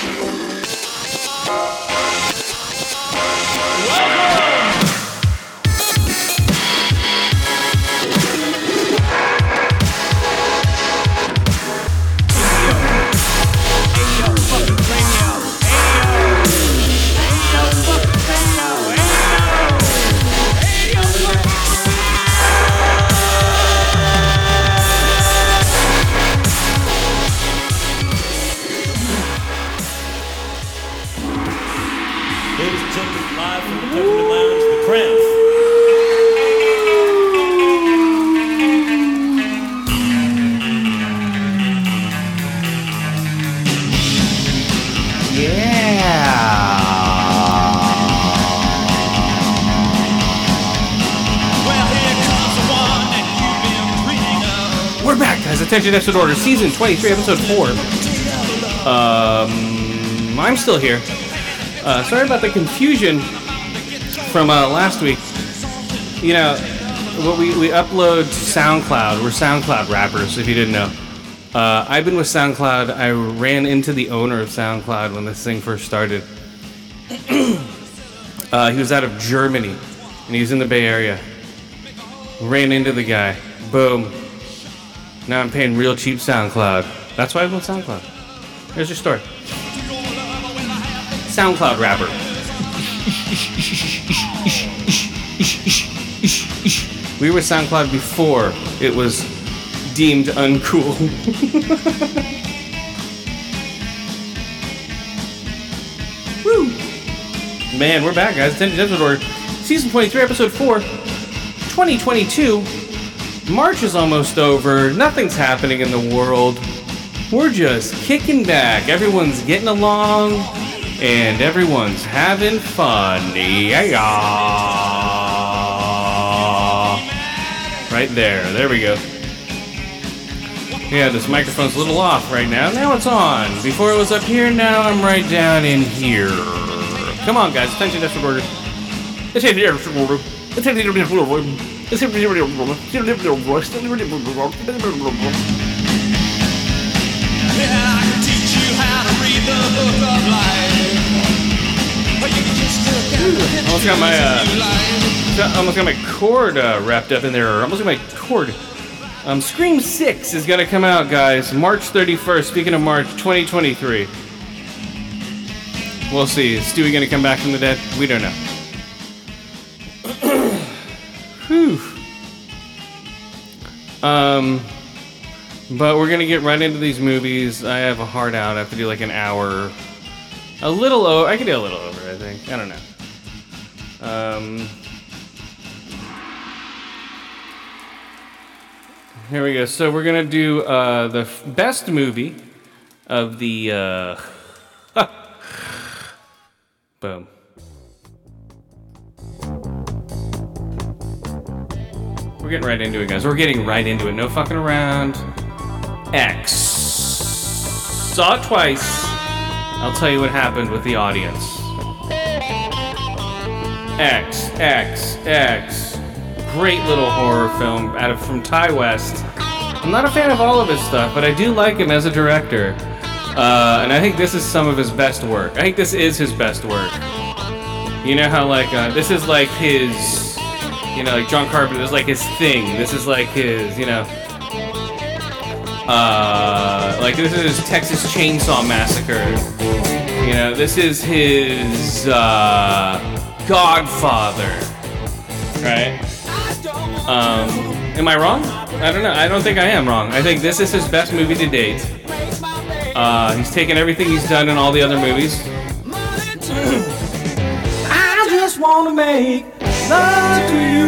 you Episode order, season 23, episode 4. Um, I'm still here. Uh, sorry about the confusion from uh, last week. You know, what we, we upload SoundCloud. We're SoundCloud rappers, if you didn't know. Uh, I've been with SoundCloud. I ran into the owner of SoundCloud when this thing first started. uh, he was out of Germany, and he was in the Bay Area. Ran into the guy. Boom. Now I'm paying real cheap SoundCloud. That's why I built SoundCloud. Here's your story. SoundCloud rapper. We were SoundCloud before it was deemed uncool. Woo! Man, we're back, guys. Attention Desert Order. Season 23, Episode 4. 2022. March is almost over. Nothing's happening in the world. We're just kicking back. Everyone's getting along, and everyone's having fun. Yeah. Right there. There we go. Yeah, this microphone's a little off right now. Now it's on. Before it was up here, now I'm right down in here. Come on, guys. Attention, Desert Order. Attention, Desert Order. Attention, Desert Order. I of Almost got my, uh. Got- almost got my cord uh, wrapped up in there. Almost got my cord. Um, Scream 6 is to come out, guys, March 31st. Speaking of March 2023. We'll see. Is Stewie to come back from the dead? We don't know. Um, but we're to get right into these movies. I have a hard out. I have to do like an hour. A little over. I can do a little over, I think. I don't know. Um, here we go. So we're gonna do uh, the f- best movie of the. Uh, boom. We're getting right into it, guys. We're getting right into it. No fucking around. X. Saw it twice. I'll tell you what happened with the audience. X, X, X. Great little horror film out of from Ti West. I'm not a fan of all of his stuff, but I do like him as a director. Uh, and I think this is some of his best work. I think this is his best work. You know how like uh, this is like his, you know, like John Carpenter. Is like his thing. This is like his, you know, uh, like this is Texas Chainsaw Massacre. You know, this is his uh, Godfather, right? Um, am I wrong? I don't know. I don't think I am wrong. I think this is his best movie to date. Uh, he's taken everything he's done in all the other movies. I just want to make love you.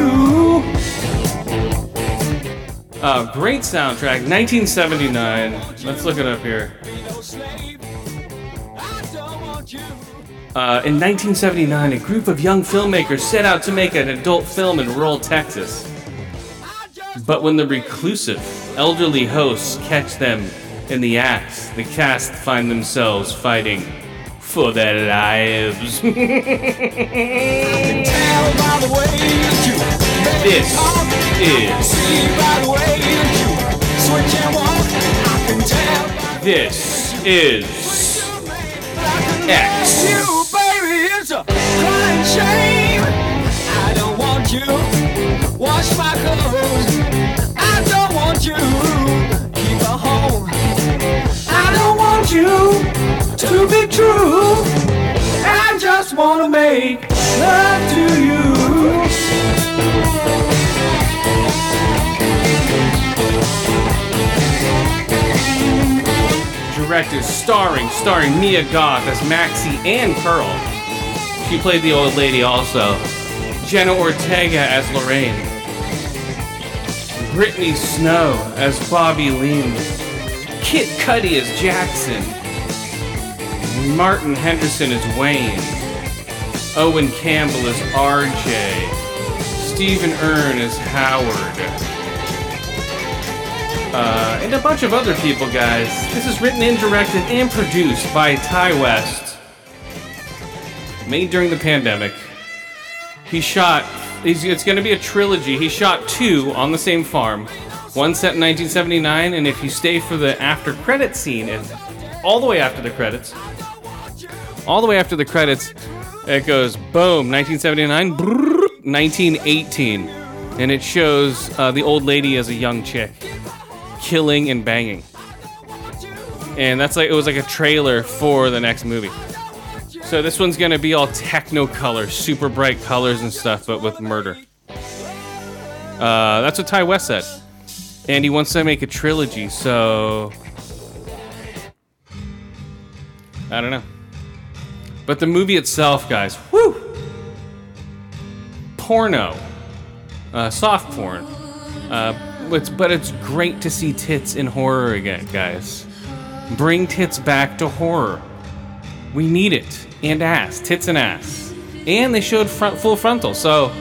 Uh, great soundtrack, 1979. Let's look it up here. Uh, in 1979, a group of young filmmakers set out to make an adult film in rural Texas. But when the reclusive, elderly hosts catch them in the act, the cast find themselves fighting for their lives. this is. This is X. You, baby, it's a crying shame. I don't want you. Wash my clothes. I don't want you. Keep a home. I don't want you to be true. I just wanna make love to you. Directed, starring, starring Mia Goth as Maxie and Pearl. She played the old lady also. Jenna Ortega as Lorraine. Brittany Snow as Bobby Lean. Kid Cudi as Jackson. Martin Henderson is Wayne. Owen Campbell is RJ. Stephen Earn is Howard. Uh, and a bunch of other people, guys. This is written and directed and produced by Ti West. Made during the pandemic. He shot. It's going to be a trilogy. He shot two on the same farm. One set in 1979, and if you stay for the after credit scene, and all the way after the credits, all the way after the credits, it goes boom, 1979, brrr, 1918, and it shows uh, the old lady as a young chick killing and banging. And that's like it was like a trailer for the next movie. So this one's gonna be all technicolor, super bright colors and stuff, but with murder. Uh, that's what Ti West said. And he wants to make a trilogy, so I don't know. But the movie itself, guys, whoo! Porno. Uh, soft porn. Uh, it's, but it's great to see tits in horror again, guys. Bring tits back to horror. We need it. And ass. Tits and ass. And they showed front, full frontal. So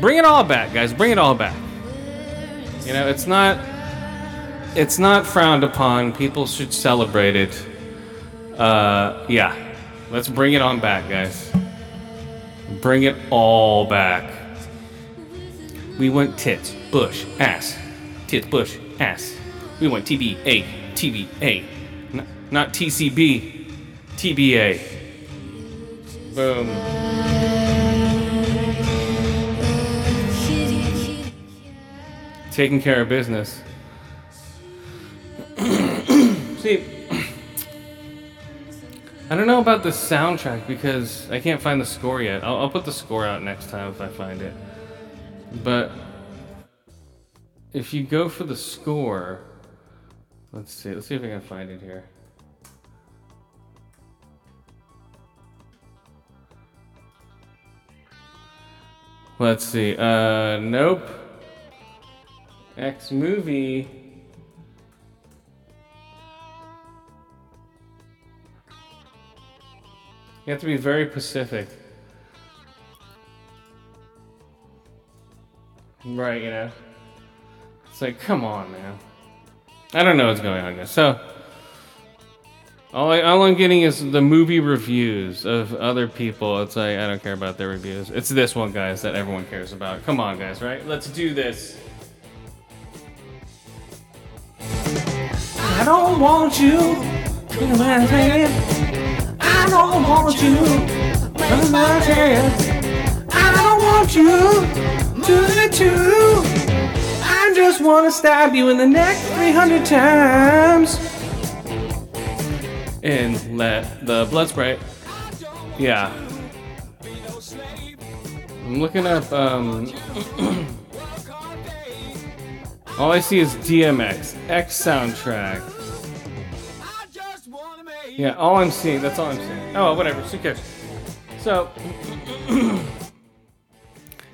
bring it all back, guys. Bring it all back. You know, it's not it's not frowned upon. People should celebrate it. Uh yeah. Let's bring it on back, guys. Bring it all back. We want tits, bush, ass. Tits, bush, ass. We want TBA, TBA. N- not TCB, TBA. Boom. Taking care of business. See, I don't know about the soundtrack because I can't find the score yet. I'll, I'll put the score out next time if I find it. But if you go for the score, let's see. Let's see if I can find it here. Let's see. Uh, nope. X movie. You have to be very specific. Right, you know? It's like, come on, man. I don't know what's going on, guys. So, all, I, all I'm getting is the movie reviews of other people. It's like, I don't care about their reviews. It's this one, guys, that everyone cares about. Come on, guys, right? Let's do this. I don't want you. I don't want you in my hand. I don't want you to the two. I just want to stab you in the neck 300 times. And let the blood spray. Yeah. I'm looking up, um. all I see is DMX, X soundtrack. Yeah, all I'm seeing, that's all I'm seeing. Oh, whatever, who cares? So,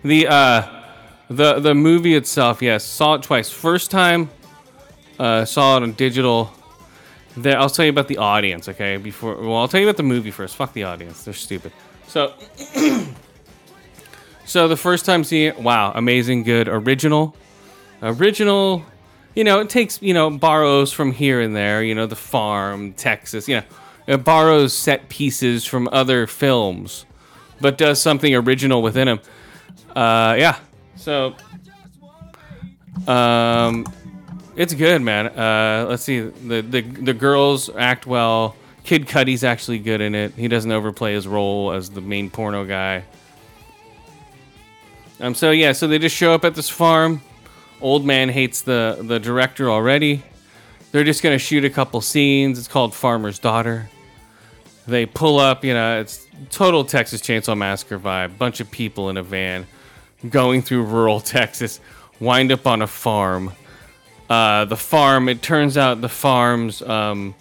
the, uh, the, the movie itself, yes, saw it twice. First time, uh, saw it on digital. There, I'll tell you about the audience, okay? Before, well, I'll tell you about the movie first. Fuck the audience, they're stupid. So, so the first time seeing it, wow, amazing, good, original, original. You know, it takes you know borrows from here and there. You know, the farm, Texas. You know, it borrows set pieces from other films, but does something original within them. Uh, yeah. So, um, it's good, man. Uh, let's see. The, the the girls act well. Kid Cudi's actually good in it. He doesn't overplay his role as the main porno guy. Um. So yeah. So they just show up at this farm. Old man hates the the director already. They're just gonna shoot a couple scenes. It's called Farmer's Daughter. They pull up. You know, it's total Texas Chainsaw Massacre vibe. Bunch of people in a van going through rural Texas. Wind up on a farm. Uh, the farm. It turns out the farm's um,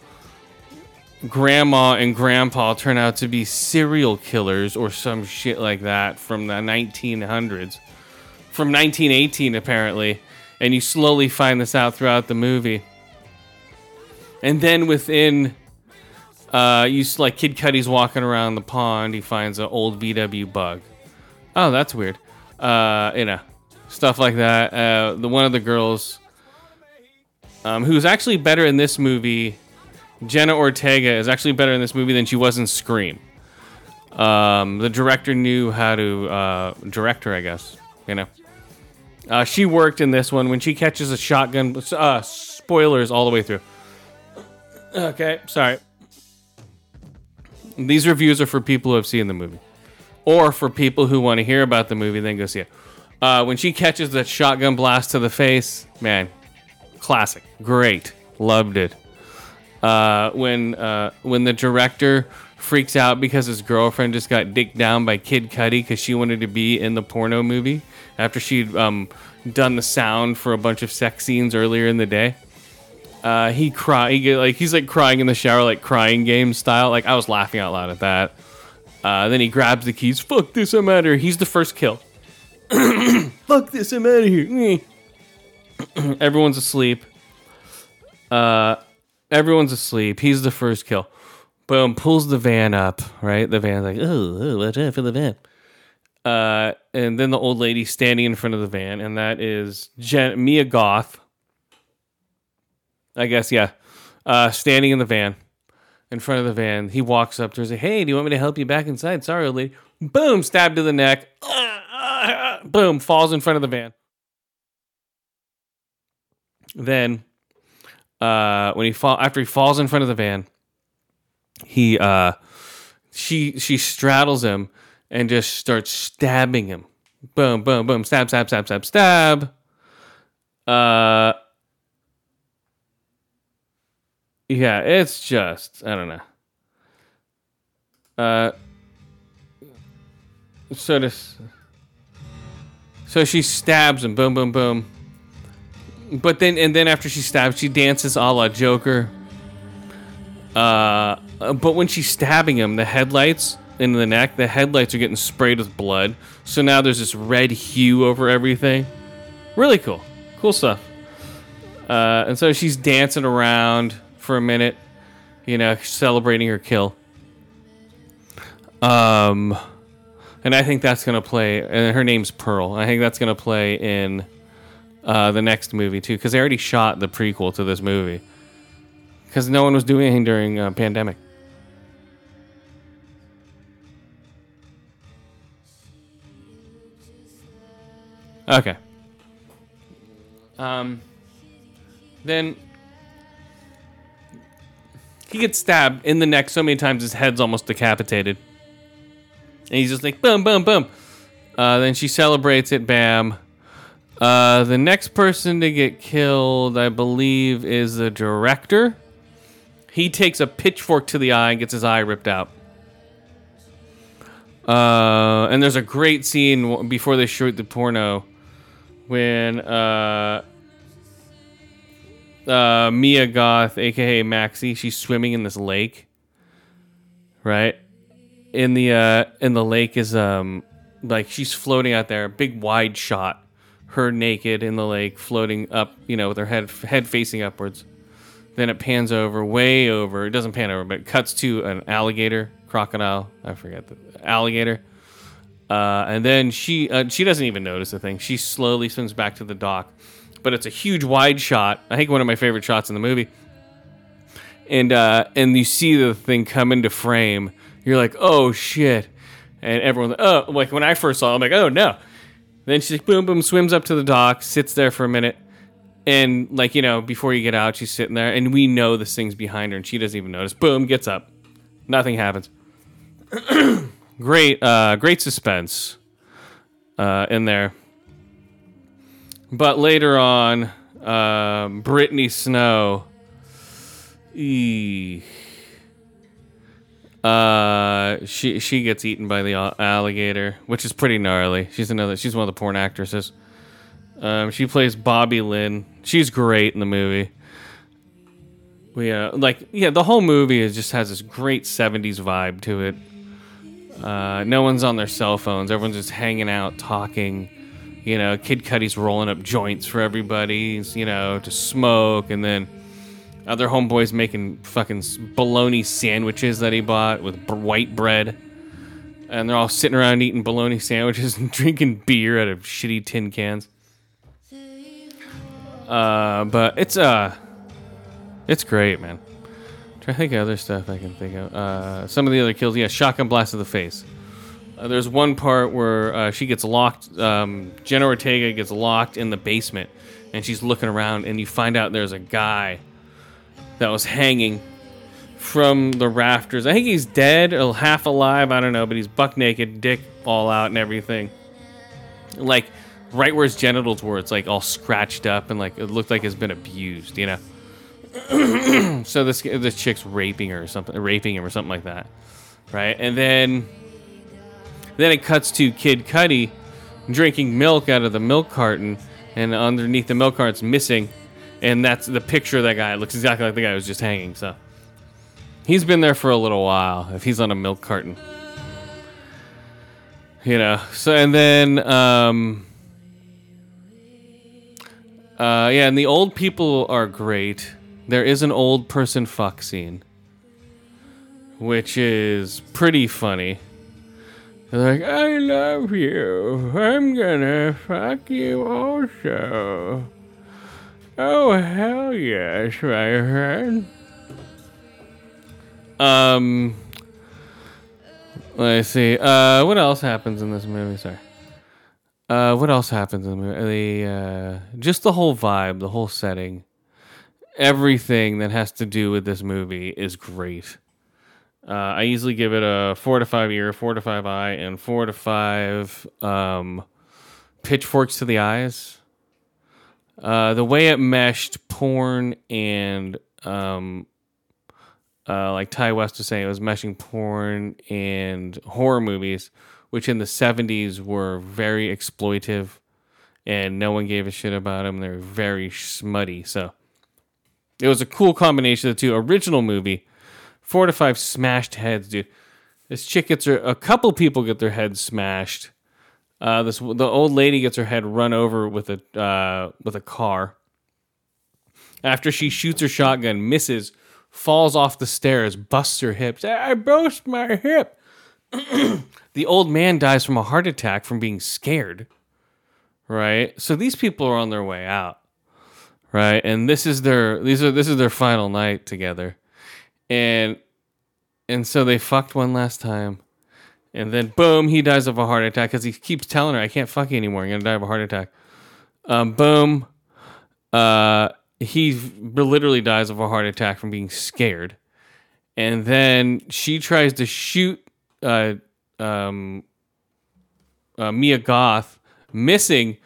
grandma and grandpa turn out to be serial killers or some shit like that from the 1900s, from 1918 apparently. And you slowly find this out throughout the movie. And then within, uh, you like Kid Cudi's walking around the pond. He finds an old VW bug. Oh, that's weird. Uh, you know, stuff like that. Uh, the one of the girls, um, who's actually better in this movie, Jenna Ortega is actually better in this movie than she was in Scream. Um, the director knew how to uh, direct her, I guess. You know, uh, she worked in this one when she catches a shotgun. Uh, spoilers all the way through. Okay, sorry. These reviews are for people who have seen the movie, or for people who want to hear about the movie, then go see it. Uh, when she catches that shotgun blast to the face, man, classic, great, loved it. Uh, when uh, when the director freaks out because his girlfriend just got dicked down by Kid Cudi because she wanted to be in the porno movie after she'd um, done the sound for a bunch of sex scenes earlier in the day. Uh, he cry, he like he's like crying in the shower, like crying game style. Like I was laughing out loud at that. Uh, then he grabs the keys. Fuck this, I'm out of here. He's the first kill. Fuck this, I'm out of here. Everyone's asleep. Uh, everyone's asleep. He's the first kill. Boom, pulls the van up, right? The van's like, oh, oh watch out for the van. Uh, and then the old lady standing in front of the van, and that is Jen- Mia Goth. I guess, yeah. Uh, standing in the van, in front of the van. He walks up to her and says, Hey, do you want me to help you back inside? Sorry, old lady. Boom, stabbed to the neck. Boom, falls in front of the van. Then, uh, when he fall after he falls in front of the van, he uh, she she straddles him and just starts stabbing him. Boom, boom, boom, stab, stab, stab, stab, stab. Uh, yeah, it's just I don't know. Uh, so this, so she stabs him. Boom, boom, boom. But then, and then after she stabs, she dances a la Joker. Uh, but when she's stabbing him, the headlights in the neck, the headlights are getting sprayed with blood. So now there's this red hue over everything. Really cool, cool stuff. Uh, and so she's dancing around for a minute, you know, celebrating her kill. Um, and I think that's gonna play. And her name's Pearl. I think that's gonna play in uh, the next movie too, because they already shot the prequel to this movie. Because no one was doing anything during uh, pandemic. Okay. Um. Then he gets stabbed in the neck so many times his head's almost decapitated. And he's just like boom, boom, boom. Uh, then she celebrates it. Bam. Uh, the next person to get killed, I believe, is the director. He takes a pitchfork to the eye and gets his eye ripped out. Uh, and there's a great scene before they shoot the porno when uh, uh, Mia Goth, aka Maxie, she's swimming in this lake. Right? In the uh, in the lake is um like she's floating out there, a big wide shot her naked in the lake, floating up, you know, with her head head facing upwards. Then it pans over, way over. It doesn't pan over, but it cuts to an alligator, crocodile. I forget the alligator. Uh, and then she uh, she doesn't even notice the thing. She slowly swims back to the dock, but it's a huge wide shot. I think one of my favorite shots in the movie. And uh, and you see the thing come into frame. You're like, oh shit, and everyone's like, oh, like when I first saw, it, I'm like, oh no. Then she's like, boom, boom, swims up to the dock, sits there for a minute. And, like, you know, before you get out, she's sitting there, and we know this thing's behind her, and she doesn't even notice. Boom, gets up, Nothing happens. great, uh, great suspense uh, in there. But later on, um, Brittany Snow. Uh, she she gets eaten by the alligator, which is pretty gnarly. She's another. She's one of the porn actresses. Um, she plays Bobby Lynn. She's great in the movie. We uh, like yeah, the whole movie is just has this great '70s vibe to it. Uh, no one's on their cell phones. Everyone's just hanging out, talking. You know, Kid Cudi's rolling up joints for everybody. You know, to smoke, and then other homeboys making fucking bologna sandwiches that he bought with white bread. And they're all sitting around eating bologna sandwiches and drinking beer out of shitty tin cans. Uh, but it's uh, it's great, man. Trying to think of other stuff I can think of. Uh, some of the other kills, yeah, shotgun blast to the face. Uh, there's one part where uh, she gets locked. Um, Jenna Ortega gets locked in the basement, and she's looking around, and you find out there's a guy that was hanging from the rafters. I think he's dead or half alive. I don't know, but he's buck naked, dick all out, and everything. Like right where his genitals were, it's like all scratched up and like it looked like it's been abused. You know. so this this chick's raping her or something, raping him or something like that, right? And then then it cuts to Kid Cudi drinking milk out of the milk carton, and underneath the milk carton's missing, and that's the picture of that guy. It looks exactly like the guy who was just hanging. So he's been there for a little while. If he's on a milk carton, you know. So and then um, uh, yeah, and the old people are great. There is an old person fuck scene, which is pretty funny. They're like, I love you. I'm gonna fuck you also. Oh, hell yes, my friend. Um, let's see. Uh, what else happens in this movie? Sorry. Uh, what else happens in the movie? The, uh, just the whole vibe, the whole setting, everything that has to do with this movie is great. Uh, I easily give it a four to five ear, four to five eye, and four to five um, pitchforks to the eyes. Uh, the way it meshed porn and um, uh, like Ti West was saying, it was meshing porn and horror movies, which in the '70s were very exploitive, and no one gave a shit about them. They were very smutty, so it was a cool combination of the two. Original movie, four to five smashed heads, dude. This chick gets her. A couple people get their heads smashed. Uh, this the old lady gets her head run over with a uh, with a car. After she shoots her shotgun, misses, falls off the stairs, busts her hips. I burst my hip. the old man dies from a heart attack from being scared. Right? So these people are on their way out. Right? And this is their these are this is their final night together. And and so they fucked one last time. And then boom, he dies of a heart attack because he keeps telling her, I can't fuck you anymore. You're gonna die of a heart attack. Um, boom. Uh he literally dies of a heart attack from being scared. And then she tries to shoot uh, um, uh, Mia Goth, missing,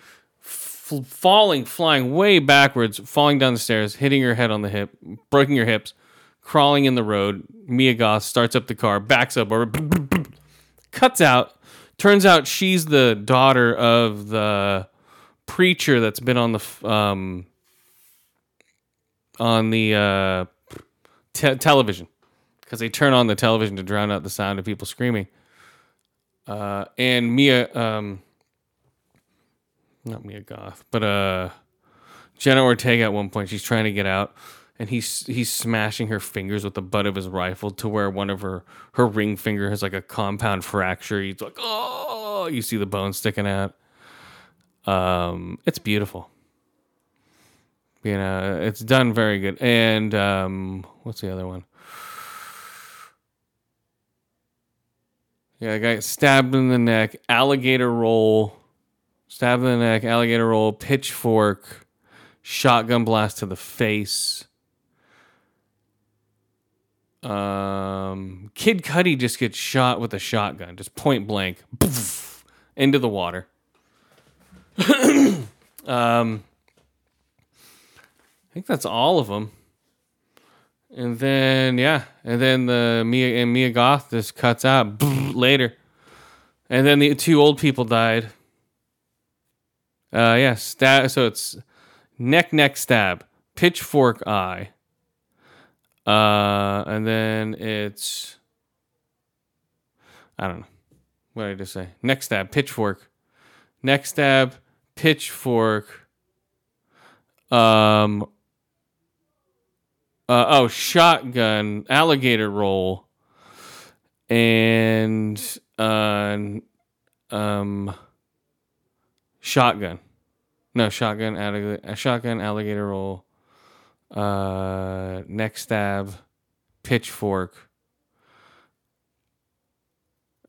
falling, flying way backwards, falling down the stairs, hitting her head on the hip, breaking her hips, crawling in the road. Mia Goth starts up the car, backs up, or cuts out. Turns out she's the daughter of the preacher that's been on the um, on the uh, te- television because they turn on the television to drown out the sound of people screaming. Uh, and Mia, um, not Mia Goth, but uh, Jenna Ortega at one point, she's trying to get out, and he's he's smashing her fingers with the butt of his rifle to where one of her her ring finger has like a compound fracture. He's like, oh, you see the bone sticking out. Um, it's beautiful. You know, it's done very good. And um, what's the other one? Yeah, I got stabbed in the neck, alligator roll, stabbed in the neck, alligator roll, pitchfork, shotgun blast to the face. Um, Kid Cudi just gets shot with a shotgun, just point blank, poof, into the water. um, I think that's all of them. And then yeah, and then the Mia and Mia Goth just cuts out later. And then the two old people died. Uh yeah, stab so it's neck neck stab, pitchfork eye. Uh and then it's I don't know. What did I just say? Neck stab, pitchfork. Neck stab, pitchfork. Um uh, oh, shotgun, alligator roll, and uh, um, shotgun. No, shotgun, alligator, shotgun, alligator roll, uh, neck stab, pitchfork.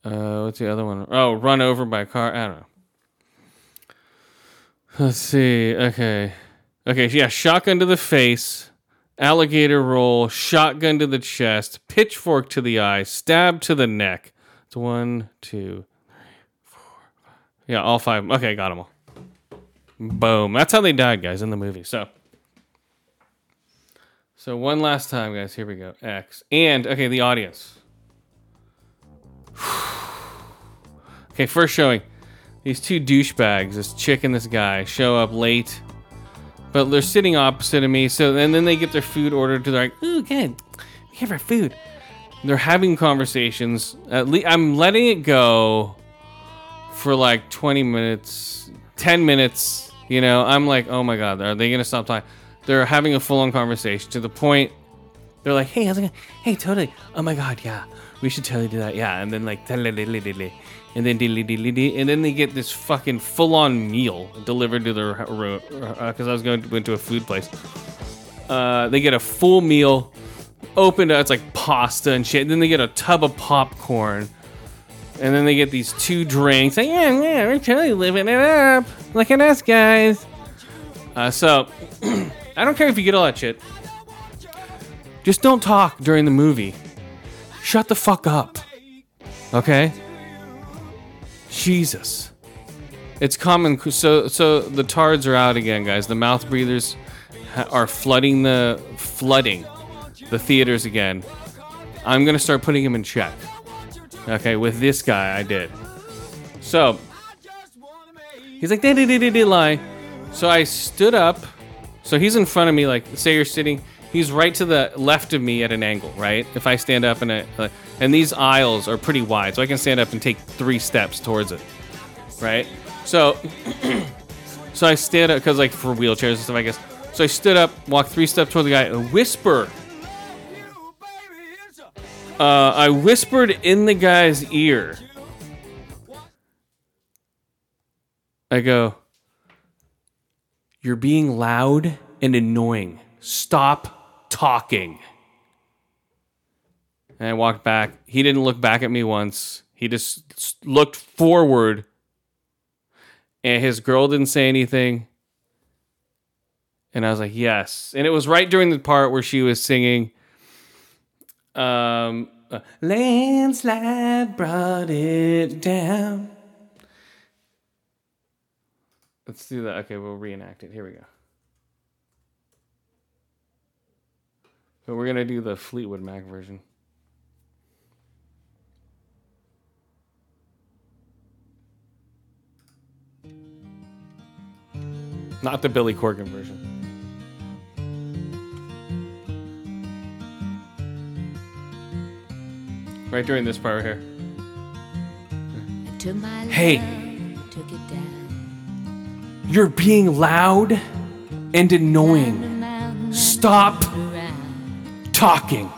Uh, what's the other one? Oh, run over by a car. I don't know. Let's see. Okay. Okay. Yeah. Shotgun to the face alligator roll, shotgun to the chest, pitchfork to the eye, stab to the neck. It's one, two. Yeah, all five. Okay, got them all. Boom. That's how they died, guys, in the movie. So, so one last time, guys. Here we go. X and okay, the audience. okay, first showing. These two douchebags, this chick and this guy, show up late but they're sitting opposite of me. So and then they get their food ordered. They're like, "Ooh, good, we have our food." They're having conversations. At least I'm letting it go for like 20 minutes, 10 minutes. You know, I'm like, "Oh my god, are they gonna stop talking?" They're having a full-on conversation to the point. They're like, "Hey, how's it going? Hey, totally. Oh my god, yeah, we should totally do that. Yeah." And then like, and then and then they get this fucking full on meal delivered to their room because uh, I was going to, went to a food place. Uh, they get a full meal, opened up, it's like pasta and shit. And then they get a tub of popcorn, and then they get these two drinks. Like, yeah, yeah, we're totally living it up. Look at us, guys. Uh, so, I don't care if you get all that shit. Just don't talk during the movie. Shut the fuck up. Okay? Jesus. It's common. So so the tards are out again, guys. The mouth breathers are flooding the flooding the theaters again. I'm gonna start putting them in check. Okay, with this guy, I did. So he's like, did did lie. So I stood up. So he's in front of me, like say you're sitting. He's right to the left of me at an angle, right? If I stand up and a, uh, and these aisles are pretty wide, so I can stand up and take three steps towards it, right? So, so I stand up because like for wheelchairs and stuff, I guess. So I stood up, walked three steps toward the guy, and whisper. Uh, I whispered in the guy's ear. I go, You're being loud and annoying. Stop talking. And I walked back. He didn't look back at me once. He just looked forward. And his girl didn't say anything. And I was like, yes. And it was right during the part where she was singing, um, uh, Landslide brought it down. Let's do that. Okay, we'll reenact it. Here we go. But we're gonna do the Fleetwood Mac version. Not the Billy Corgan version. Right during this part right here. Hey, you're being loud and annoying. Stop talking.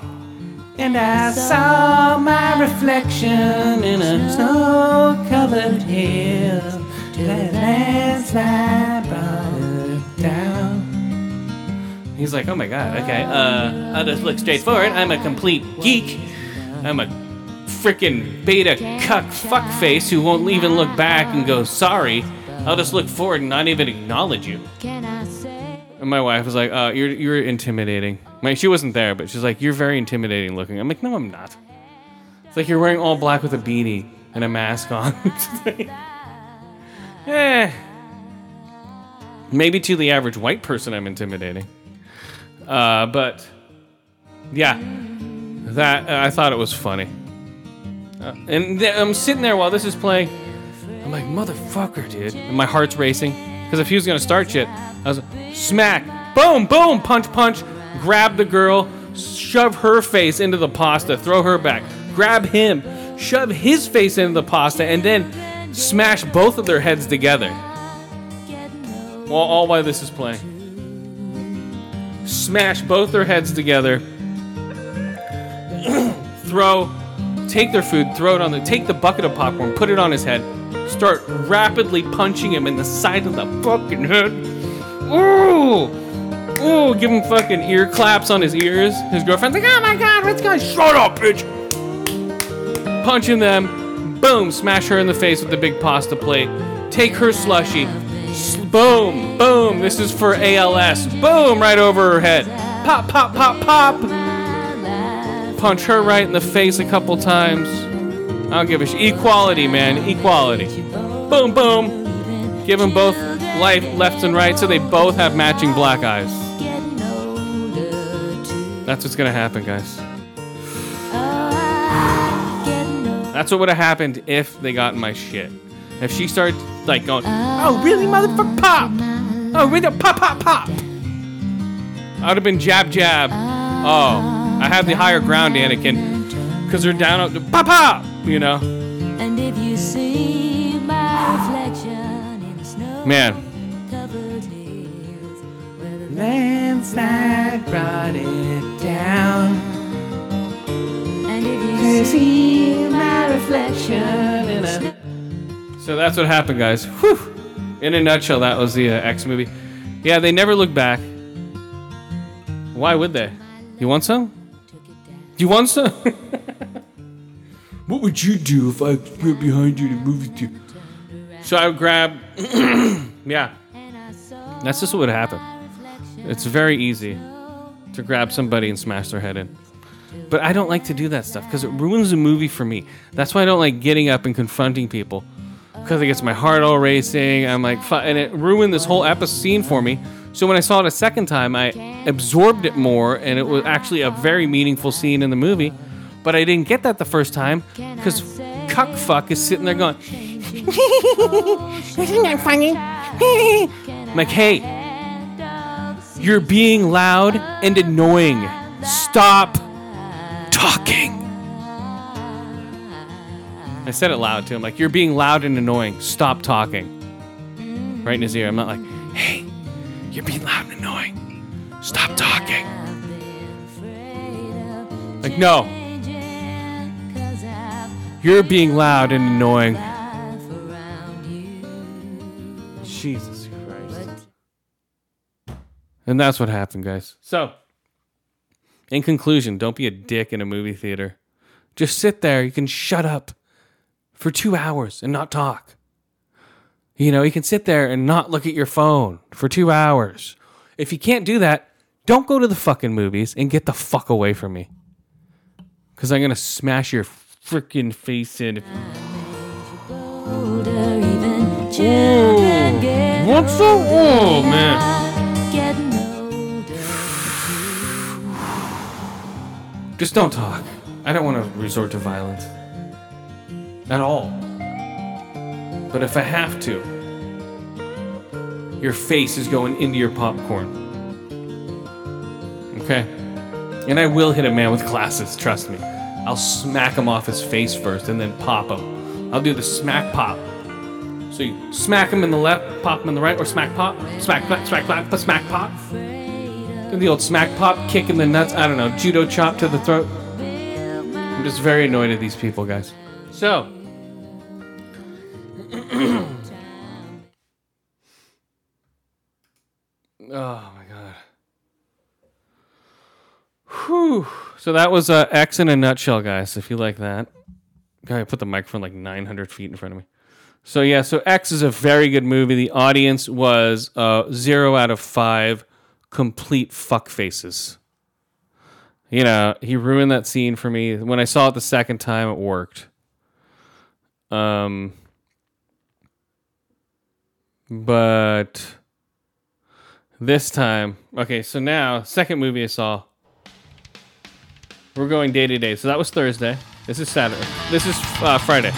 And I saw my reflection in a snow covered hill. That landslide brought it down. He's like, oh my god, okay, uh, I'll just look straight forward. I'm a complete geek. I'm a freaking beta cuck fuckface who won't even look back and go sorry. I'll just look forward and not even acknowledge you. And my wife was like, uh, you're, you're intimidating. Mean, she wasn't there, but she's like, "You're very intimidating looking." I'm like, "No, I'm not." It's like you're wearing all black with a beanie and a mask on. eh. Maybe to the average white person, I'm intimidating. Uh, but yeah, that uh, I thought it was funny. Uh, and th- I'm sitting there while this is playing. I'm like, motherfucker, dude. And my heart's racing. Because if he was going to start shit, I was like, smack, boom, boom, punch, punch, grab the girl, shove her face into the pasta, throw her back, grab him, shove his face into the pasta, and then smash both of their heads together. While all while this is playing. Smash both their heads together. throw, take their food, throw it on the, take the bucket of popcorn, put it on his head, start rapidly punching him in the side of the fucking head. Ooh, ooh, give him fucking ear claps on his ears. His girlfriend's like, oh my god, what's going? Shut up, bitch. Punching them, boom, smash her in the face with the big pasta plate. Take her slushy, boom, boom. This is for ALS. Boom, right over her head. Pop, pop, pop, pop punch her right in the face a couple times. I don't give a. Equality, man. Equality. Boom, boom. Give them both life left and right so they both have matching black eyes. That's what's gonna happen, guys. That's what would have happened if they got in my shit. If she started like going, oh really, motherfucker, pop! Oh really, pop, pop, pop! I would have been jab, jab. Oh, I have the higher ground, Anakin, because they're down, pop, pop, you know. And if you see my reflection in snow Man, covered hills where the landslide brought it down. and if you see my reflection So that's what happened, guys. Whew. In a nutshell, that was the uh, X movie. Yeah, they never look back. Why would they? You want some? Do you want some? what would you do if I went behind you in a movie theater? So I would grab. yeah, that's just what would happen. It's very easy to grab somebody and smash their head in. But I don't like to do that stuff because it ruins the movie for me. That's why I don't like getting up and confronting people because it gets my heart all racing. I'm like, and it ruined this whole episode scene for me. So when I saw it a second time, I absorbed it more, and it was actually a very meaningful scene in the movie. But I didn't get that the first time because cuckfuck is sitting there going, "Isn't that funny?" I'm like, hey, you're being loud and annoying. Stop talking. I said it loud to him, like, you're being loud and annoying. Stop talking. Right in his ear. I'm not like, hey, you're being loud and annoying. Stop talking. Like, no. You're being loud and annoying. Jesus Christ. And that's what happened, guys. So, in conclusion, don't be a dick in a movie theater. Just sit there. You can shut up for two hours and not talk. You know, you can sit there and not look at your phone for two hours. If you can't do that, don't go to the fucking movies and get the fuck away from me. Because I'm going to smash your freaking face in. older, even children get What's the. Oh, man. Just don't talk. I don't want to resort to violence. At all. But if I have to, your face is going into your popcorn. Okay? And I will hit a man with glasses, trust me. I'll smack him off his face first and then pop him. I'll do the smack pop. So you smack him in the left, pop him in the right, or smack pop, smack, smack, smack, smack, smack pop. Do the old smack pop, kick in the nuts, I don't know, judo chop to the throat. I'm just very annoyed at these people, guys. So, oh my god. Whew. So that was uh, X in a nutshell, guys. If you like that, God, I put the microphone like 900 feet in front of me. So yeah, so X is a very good movie. The audience was uh, zero out of five complete fuck faces. you know, he ruined that scene for me. When I saw it the second time, it worked. Um, but this time, okay, so now, second movie I saw, we're going day to day. So that was Thursday. This is Saturday. This is uh, Friday.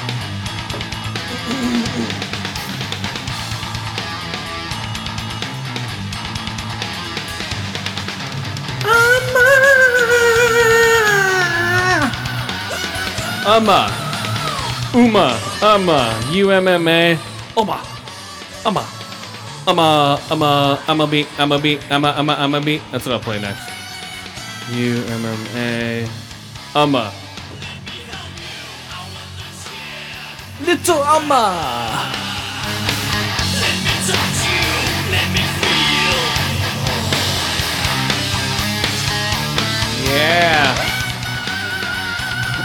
Umma. Umma. Umma. U-M-M-A. Umma. Umma. Umma. Umma beat. Umma beat. Umma. Umma. Umma beat. That's what I'll play next. U-M-M-A. Umma. Little Umma. Yeah.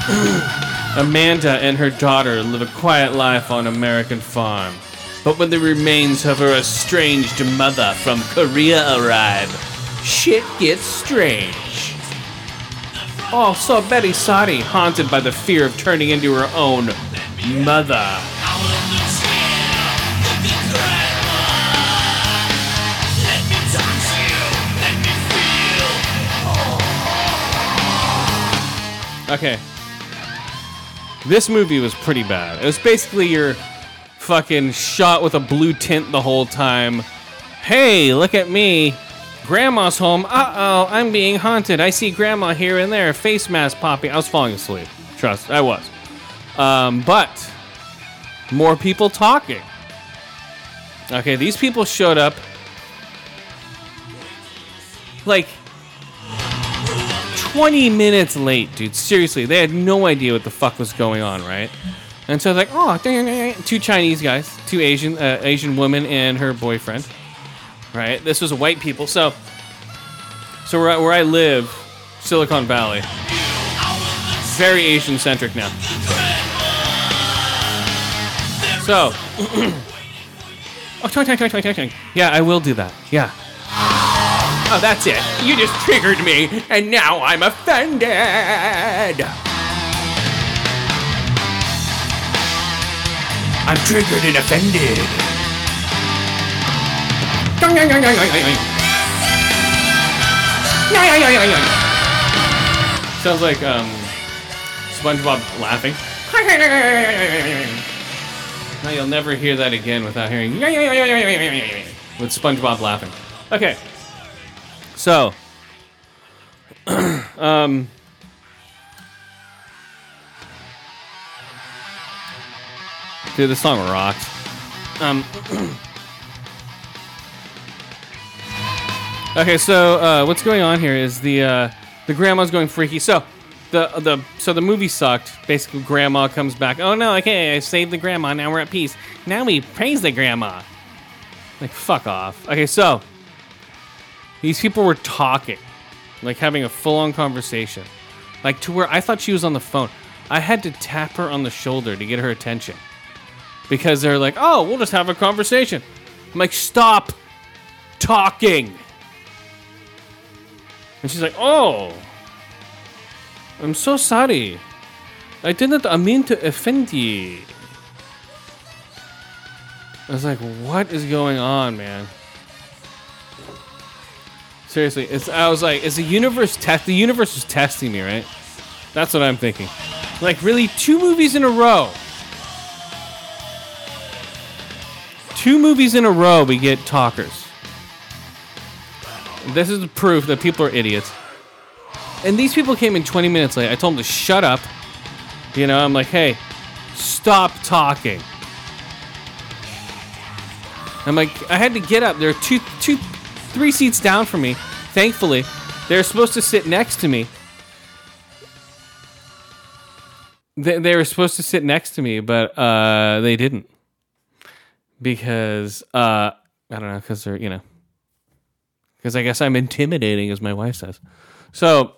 Amanda and her daughter live a quiet life on American farm. But when the remains of her estranged mother from Korea arrive, shit gets strange. Oh, also, Betty Sadi, haunted by the fear of turning into her own mother. Okay. This movie was pretty bad. It was basically your fucking shot with a blue tint the whole time. Hey, look at me. Grandma's home. Uh oh, I'm being haunted. I see grandma here and there. Face mask popping. I was falling asleep. Trust, I was. Um, but more people talking. Okay, these people showed up like 20 minutes late, dude. Seriously, they had no idea what the fuck was going on, right? And so like, oh, two Chinese guys, two Asian uh, Asian woman and her boyfriend, right? This was white people. So, so where I, where I live, Silicon Valley, very Asian centric now. So, oh, twang, twang, twang, twang, twang. yeah, I will do that. Yeah. Oh, that's it. You just triggered me, and now I'm offended. I'm triggered and offended. Sounds like um, SpongeBob laughing. Now you'll never hear that again without hearing with SpongeBob laughing. Okay. So, um, dude, this song rocks. Um, okay, so uh, what's going on here is the uh, the grandma's going freaky. So, the the so the movie sucked. Basically, grandma comes back. Oh no, okay, I saved the grandma. Now we're at peace. Now we praise the grandma. Like fuck off. Okay, so these people were talking, like having a full on conversation. Like to where I thought she was on the phone. I had to tap her on the shoulder to get her attention. Because they're like, oh, we'll just have a conversation. I'm like, stop talking. And she's like, oh, I'm so sorry. I didn't I mean to offend you. I was like, what is going on, man? Seriously, it's I was like, is the universe test the universe is testing me, right? That's what I'm thinking. Like really two movies in a row. Two movies in a row we get talkers. This is the proof that people are idiots. And these people came in 20 minutes late. I told them to shut up. You know, I'm like, hey, stop talking. I'm like, I had to get up. There are two, two, three seats down from me. Thankfully, they're supposed to sit next to me. They, they were supposed to sit next to me, but uh, they didn't because uh, I don't know because they're you know because I guess I'm intimidating, as my wife says. So,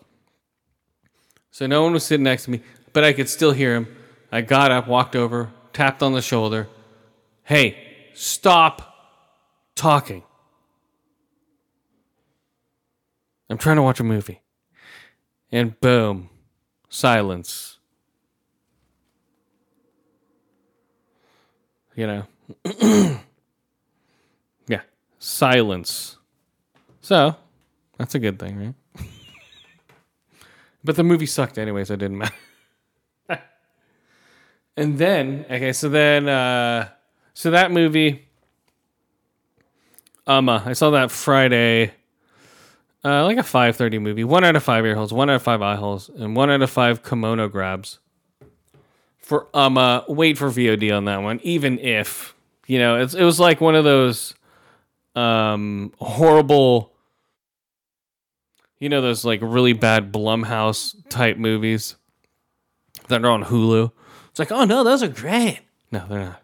so no one was sitting next to me, but I could still hear him. I got up, walked over, tapped on the shoulder. Hey, stop talking. I'm trying to watch a movie. and boom, silence. You know, yeah, silence. So that's a good thing, right? but the movie sucked anyway, so it didn't matter. and then, okay, so then, uh, so that movie, um, uh, I saw that Friday. Uh, like a 5:30 movie. One out of five ear holes, one out of five eye holes, and one out of five kimono grabs. For um, uh, wait for VOD on that one. Even if you know, it's it was like one of those um horrible. You know those like really bad Blumhouse type movies that are on Hulu. It's like, oh no, those are great. No, they're not.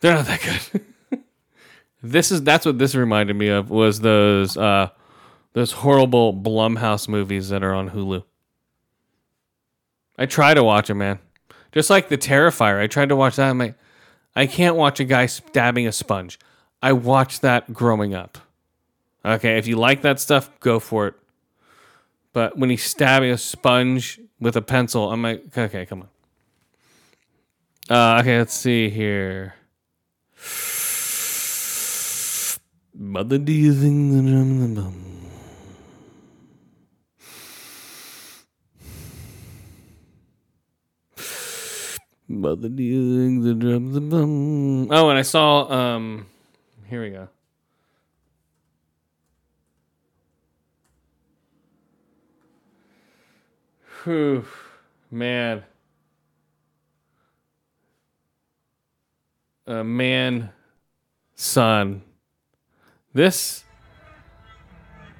They're not that good. this is that's what this reminded me of was those uh those horrible Blumhouse movies that are on Hulu. I try to watch them, man. Just like the Terrifier, I tried to watch that. I'm like, I can't watch a guy stabbing a sponge. I watched that growing up. Okay, if you like that stuff, go for it. But when he's stabbing a sponge with a pencil, I'm like, okay, come on. Uh, okay, let's see here. Mother, do you think that I'm the bum? Mother, do you think the drums the bum? Oh, and I saw. Um, here we go. Whew, man. Uh, man, son. This,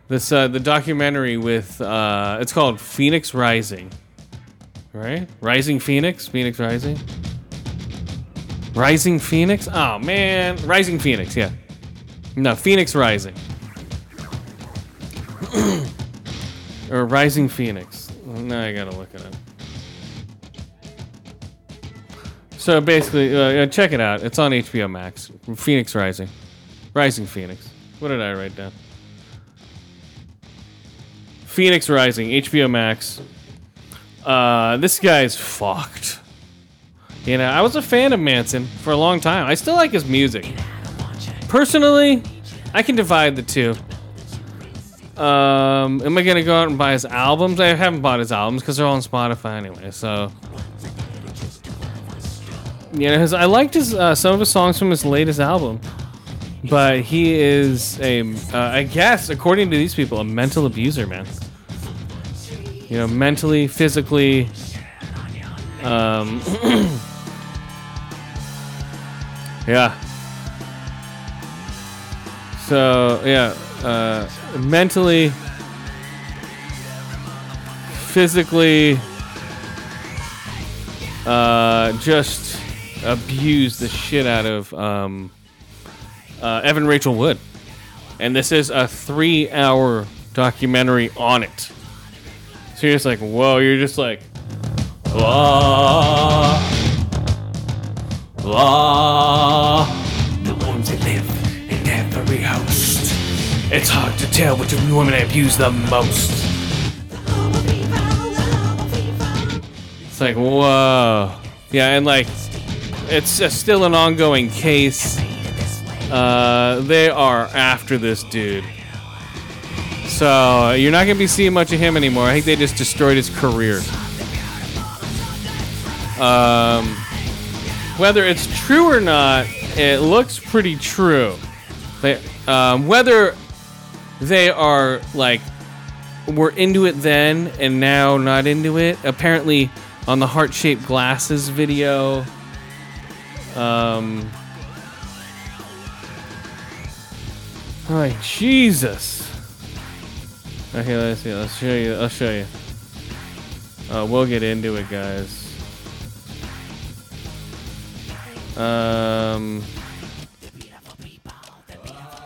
this, uh, the documentary with, uh, it's called Phoenix Rising right? Rising Phoenix, Phoenix Rising. Rising Phoenix? Oh man, Rising Phoenix, yeah. No, Phoenix Rising. or Rising Phoenix. Now I gotta look at it. So basically, uh, check it out. It's on HBO Max. Phoenix Rising. Rising Phoenix. What did I write down? Phoenix Rising, HBO Max. Uh, this guy's fucked. You know, I was a fan of Manson for a long time. I still like his music. Personally, I can divide the two. Um, am I gonna go out and buy his albums? I haven't bought his albums because they're all on Spotify anyway. So, you know, his, I liked his uh, some of his songs from his latest album, but he is a, uh, I guess, according to these people, a mental abuser, man you know, mentally, physically. Um, yeah. So yeah, uh, mentally, physically, uh, just abused the shit out of um, uh, Evan Rachel Wood, and this is a three-hour documentary on it. So you're just like, whoa, you're just like, blah, blah. The ones that live in every host. It's hard to tell which of the women I abuse the most. It's like, whoa. Yeah, and like, it's uh, still an ongoing case. Uh, they are after this dude. So you're not gonna be seeing much of him anymore. I think they just destroyed his career. Um, whether it's true or not, it looks pretty true. They, um, whether they are like were into it then and now not into it. Apparently, on the heart-shaped glasses video, um, Jesus. Okay, let's see. Let's show you. I'll show you. Uh, we'll get into it, guys. Um.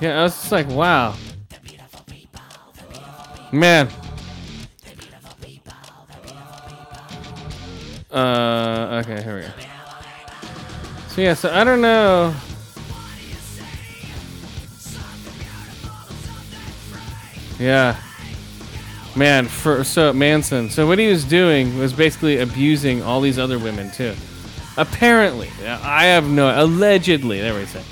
Yeah, I was just like, wow. Man. Uh, okay, here we go. So yeah, so I don't know. Yeah. Man, for so Manson. So what he was doing was basically abusing all these other women too. Apparently, I have no. Allegedly, there we say.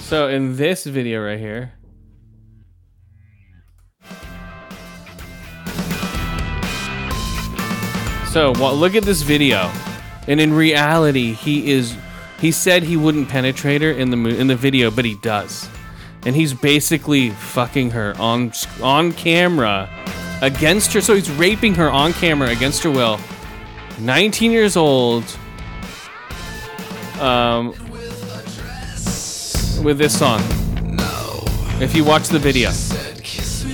So in this video right here. So well, look at this video, and in reality, he is. He said he wouldn't penetrate her in the mo- in the video, but he does, and he's basically fucking her on on camera against her. So he's raping her on camera against her will. 19 years old. Um, with this song. If you watch the video. Kiss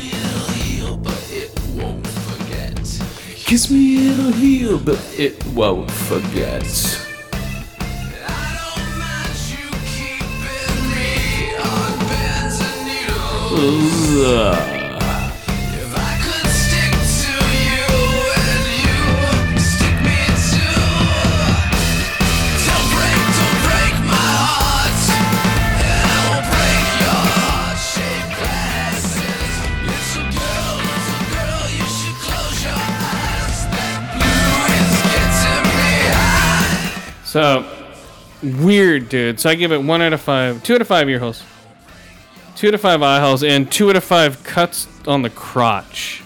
me, it'll heal, but it won't forget. So weird, dude. So I give it one out of five, two out of five ear holes, two out of five eye holes, and two out of five cuts on the crotch.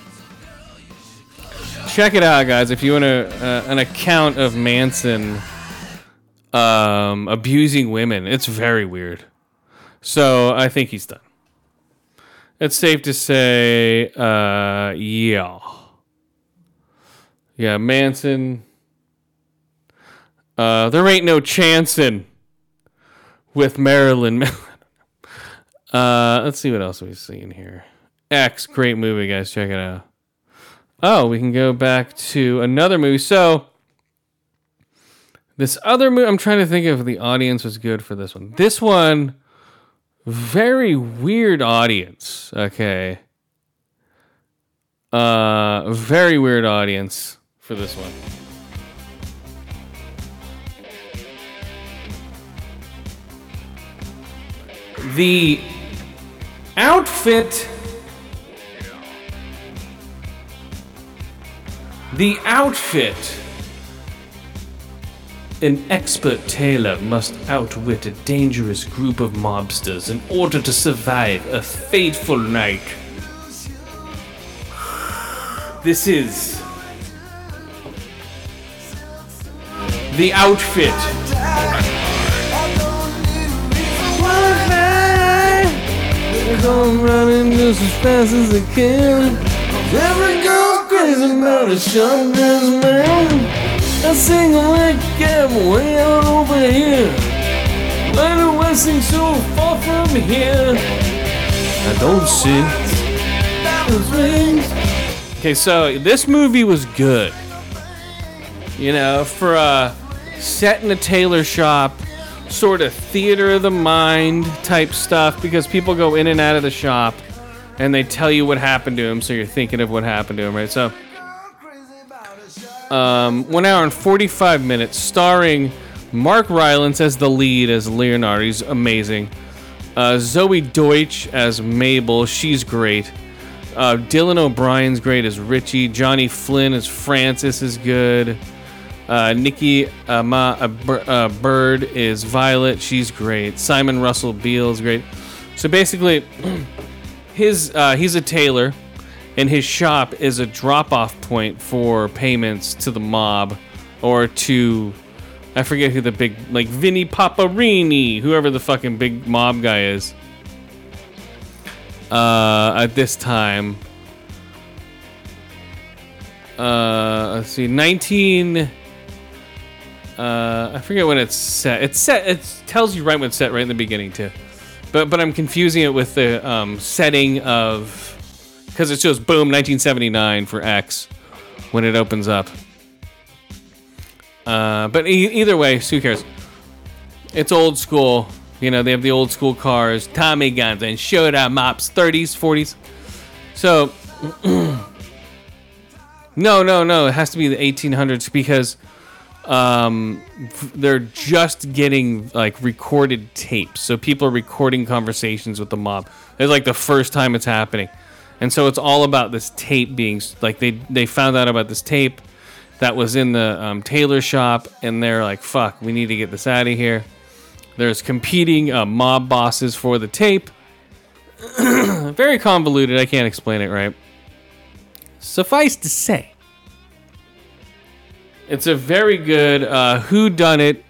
Check it out, guys. If you want a, uh, an account of Manson um, abusing women, it's very weird. So I think he's done. It's safe to say, uh, yeah, yeah, Manson. Uh, there ain't no chancing with Marilyn. Uh, let's see what else we've seen here. X, great movie, guys. Check it out. Oh, we can go back to another movie. So, this other movie, I'm trying to think if the audience was good for this one. This one, very weird audience. Okay. Uh, very weird audience for this one. the outfit. The outfit. An expert tailor must outwit a dangerous group of mobsters in order to survive a fateful night. This is the outfit I'm running just as fast as I can. Every girl crazy about a short dress man. I sing like I'm way out over here. Why do I sing so far from here? I don't sing. Okay, so this movie was good. You know, for a set in a tailor shop, sort of theater of the mind type stuff because people go in and out of the shop and they tell you what happened to him, so you're thinking of what happened to him, right? So, um, one hour and 45 minutes, starring Mark Rylance as the lead as Leonard. He's amazing. Uh, Zoey Deutch as Mabel. She's great. Uh, Dylan O'Brien's great as Richie. Johnny Flynn as Francis is good. Uh, Nikki uh, Ma, uh, Bir- uh, Bird is Violet. She's great. Simon Russell Beale is great. So basically, his uh, he's a tailor, and his shop is a drop-off point for payments to the mob, or to I forget who the big like Vinny Paparini, whoever the fucking big mob guy is. Uh, at this time, uh, let's see, nineteen. Uh, I forget when it's set. It's set. It tells you right when it's set, right in the beginning too. But but I'm confusing it with the um, setting of because it shows boom 1979 for X when it opens up. Uh, but e- either way, who cares? It's old school. You know they have the old school cars, Tommy guns, and showdown mops, 30s, 40s. So no, no, no. It has to be the 1800s because um, they're just getting like recorded tapes. So people are recording conversations with the mob. It's like the first time it's happening, and so it's all about this tape being like they they found out about this tape that was in the um, tailor shop, and they're like, "Fuck, we need to get this out of here." There's competing uh, mob bosses for the tape. Very convoluted. I can't explain it right. Suffice to say, it's a very good uh, who done it.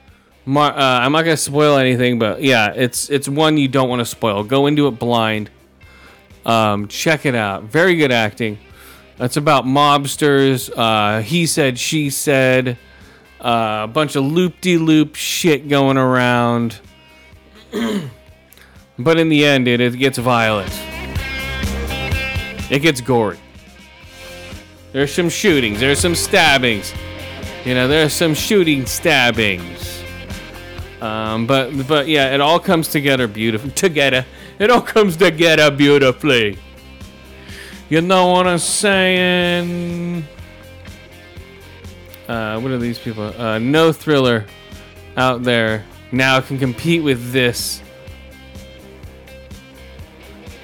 Mar- uh, I'm not gonna spoil anything, but yeah, it's it's one you don't want to spoil. Go into it blind. Um, check it out. Very good acting. It's about mobsters. Uh, he said, she said. Uh, a bunch of loop-de-loop shit going around. but in the end, it, it gets violent. It gets gory. There's some shootings. There's some stabbings. You know, there's some shooting stabbings. Um, but but yeah, it all comes together beautifully. Together, it all comes together beautifully. You know what I'm saying? Uh, what are these people? Uh, no thriller out there now can compete with this.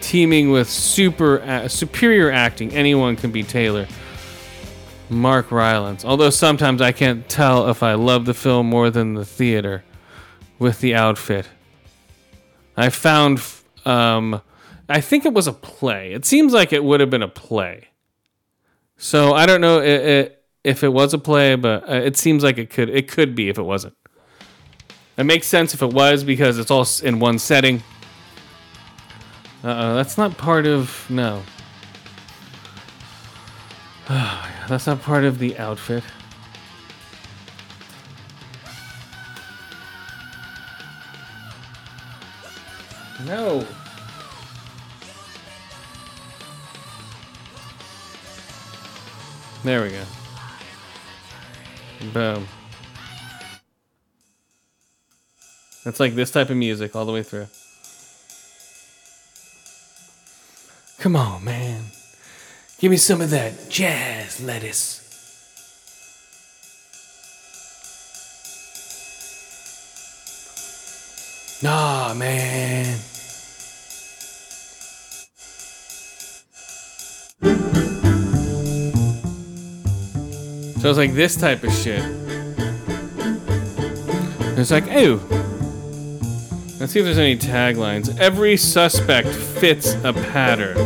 Teaming with super uh, superior acting, anyone can be Taylor. Mark Rylance. Although sometimes I can't tell if I love the film more than the theater with the outfit. I found, um, I think it was a play. It seems like it would have been a play. So I don't know if it was a play, but uh, it seems like it could. It could be if it wasn't. It makes sense if it was because it's all in one setting. Uh, that's not part of no. That's not part of the outfit. No. There we go. Boom. It's like this type of music all the way through. Come on, man. Give me some of that jazz lettuce. Nah, man. So it's like this type of shit. It's like, oh. Let's see if there's any taglines. Every suspect fits a pattern.